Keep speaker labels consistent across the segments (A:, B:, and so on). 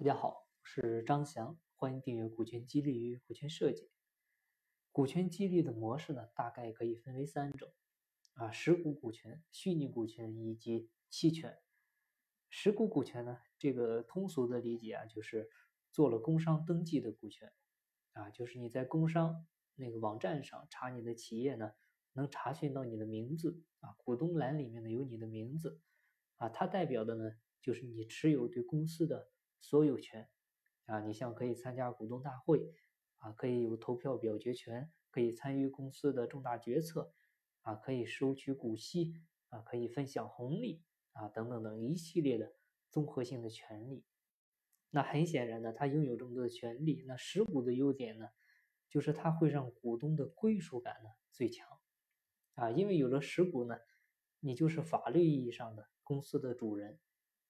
A: 大家好，我是张翔，欢迎订阅股权激励与股权设计。股权激励的模式呢，大概可以分为三种啊：实股股权、虚拟股权以及期权。实股股权呢，这个通俗的理解啊，就是做了工商登记的股权啊，就是你在工商那个网站上查你的企业呢，能查询到你的名字啊，股东栏里面呢有你的名字啊，它代表的呢就是你持有对公司的。所有权啊，你像可以参加股东大会啊，可以有投票表决权，可以参与公司的重大决策啊，可以收取股息啊，可以分享红利啊，等等等一系列的综合性的权利。那很显然呢，他拥有这么多的权利。那实股的优点呢，就是它会让股东的归属感呢最强啊，因为有了实股呢，你就是法律意义上的公司的主人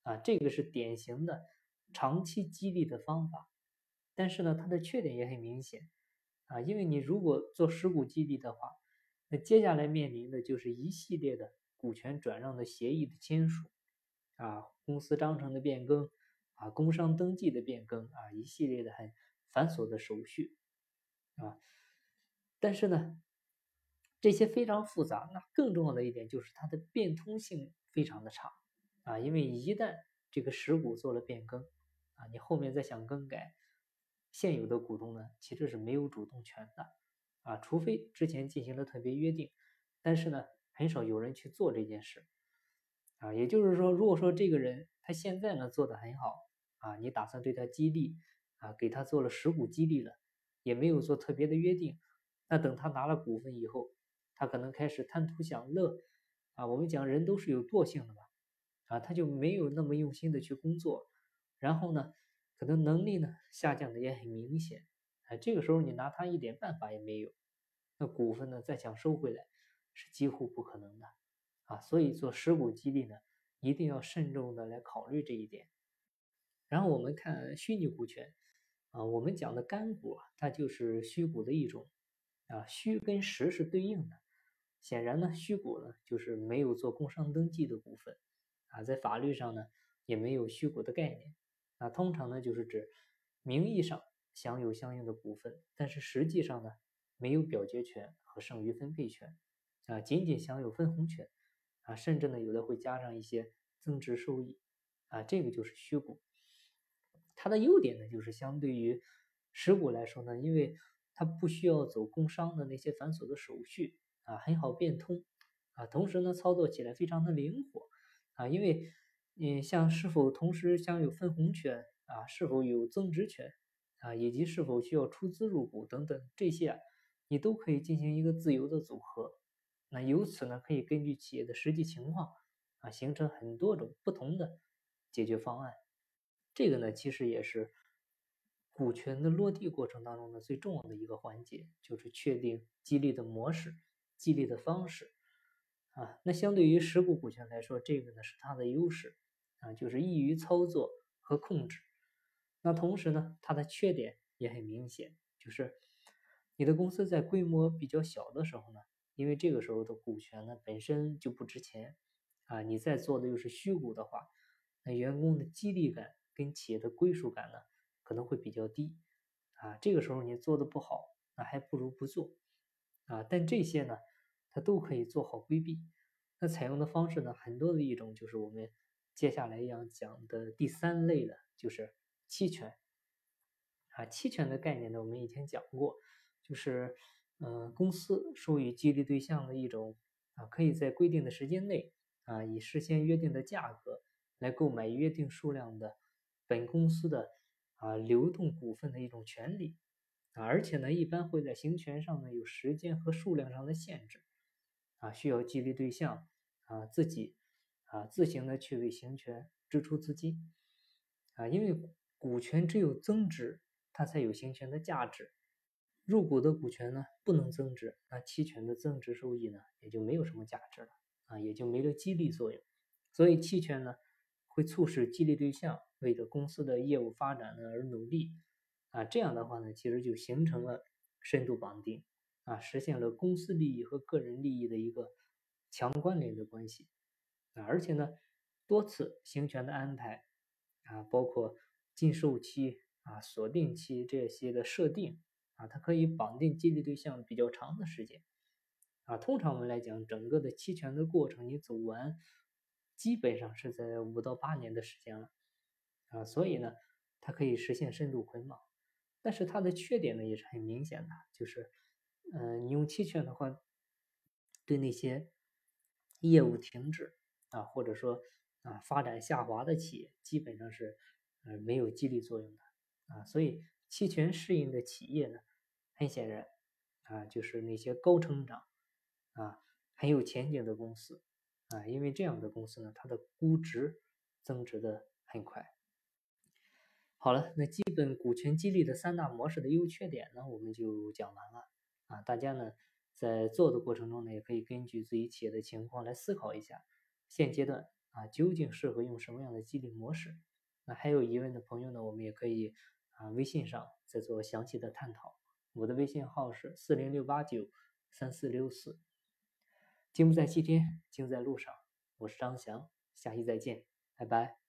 A: 啊，这个是典型的。长期激励的方法，但是呢，它的缺点也很明显。啊，因为你如果做实股激励的话，那接下来面临的就是一系列的股权转让的协议的签署。啊，公司章程的变更啊，工商登记的变更啊，一系列的很繁琐的手续。啊，但是呢，这些非常复杂，那更重要的一点就是它的变通性非常的差。啊，因为一旦这个实股做了变更。啊，你后面再想更改，现有的股东呢，其实是没有主动权的，啊，除非之前进行了特别约定，但是呢，很少有人去做这件事，啊，也就是说，如果说这个人他现在呢做的很好，啊，你打算对他激励，啊，给他做了实股激励了，也没有做特别的约定，那等他拿了股份以后，他可能开始贪图享乐，啊，我们讲人都是有惰性的嘛，啊，他就没有那么用心的去工作。然后呢，可能能力呢下降的也很明显，哎，这个时候你拿他一点办法也没有，那股份呢再想收回来是几乎不可能的，啊，所以做实股激励呢，一定要慎重的来考虑这一点。然后我们看虚拟股权，啊，我们讲的干股啊，它就是虚股的一种，啊，虚跟实是对应的，显然呢，虚股呢就是没有做工商登记的股份，啊，在法律上呢也没有虚股的概念。那通常呢，就是指名义上享有相应的股份，但是实际上呢，没有表决权和剩余分配权，啊，仅仅享有分红权，啊，甚至呢，有的会加上一些增值收益，啊，这个就是虚股。它的优点呢，就是相对于实股来说呢，因为它不需要走工商的那些繁琐的手续，啊，很好变通，啊，同时呢，操作起来非常的灵活，啊，因为。你，像是否同时享有分红权啊，是否有增值权啊，以及是否需要出资入股等等这些，你都可以进行一个自由的组合。那由此呢，可以根据企业的实际情况啊，形成很多种不同的解决方案。这个呢，其实也是股权的落地过程当中呢最重要的一个环节，就是确定激励的模式、激励的方式啊。那相对于实股股权来说，这个呢是它的优势。啊，就是易于操作和控制。那同时呢，它的缺点也很明显，就是你的公司在规模比较小的时候呢，因为这个时候的股权呢本身就不值钱啊，你在做的又是虚股的话，那员工的激励感跟企业的归属感呢可能会比较低啊。这个时候你做的不好，那还不如不做啊。但这些呢，它都可以做好规避。那采用的方式呢，很多的一种就是我们。接下来要讲的第三类的就是期权啊，期权的概念呢，我们以前讲过，就是呃公司授予激励对象的一种啊，可以在规定的时间内啊，以事先约定的价格来购买约定数量的本公司的啊流动股份的一种权利啊，而且呢，一般会在行权上呢有时间和数量上的限制啊，需要激励对象啊自己。啊，自行的去为行权支出资金，啊，因为股权只有增值，它才有行权的价值。入股的股权呢不能增值，那期权的增值收益呢也就没有什么价值了，啊，也就没了激励作用。所以期权呢会促使激励对象为了公司的业务发展呢而努力，啊，这样的话呢其实就形成了深度绑定，啊，实现了公司利益和个人利益的一个强关联的关系。啊，而且呢，多次行权的安排啊，包括禁售期啊、锁定期这些的设定啊，它可以绑定激励对象比较长的时间啊。通常我们来讲，整个的期权的过程你走完，基本上是在五到八年的时间了啊。所以呢，它可以实现深度捆绑，但是它的缺点呢也是很明显的，就是嗯，你用期权的话，对那些业务停止啊，或者说啊发展下滑的企业，基本上是呃没有激励作用的啊。所以期权适应的企业呢，很显然啊就是那些高成长啊很有前景的公司啊，因为这样的公司呢，它的估值增值的很快。好了，那基本股权激励的三大模式的优缺点呢，我们就讲完了啊。大家呢在做的过程中呢，也可以根据自己企业的情况来思考一下，现阶段啊究竟适合用什么样的激励模式？那还有疑问的朋友呢，我们也可以啊微信上再做详细的探讨。我的微信号是四零六八九三四六四。金不在西天，金在路上。我是张翔，下期再见，拜拜。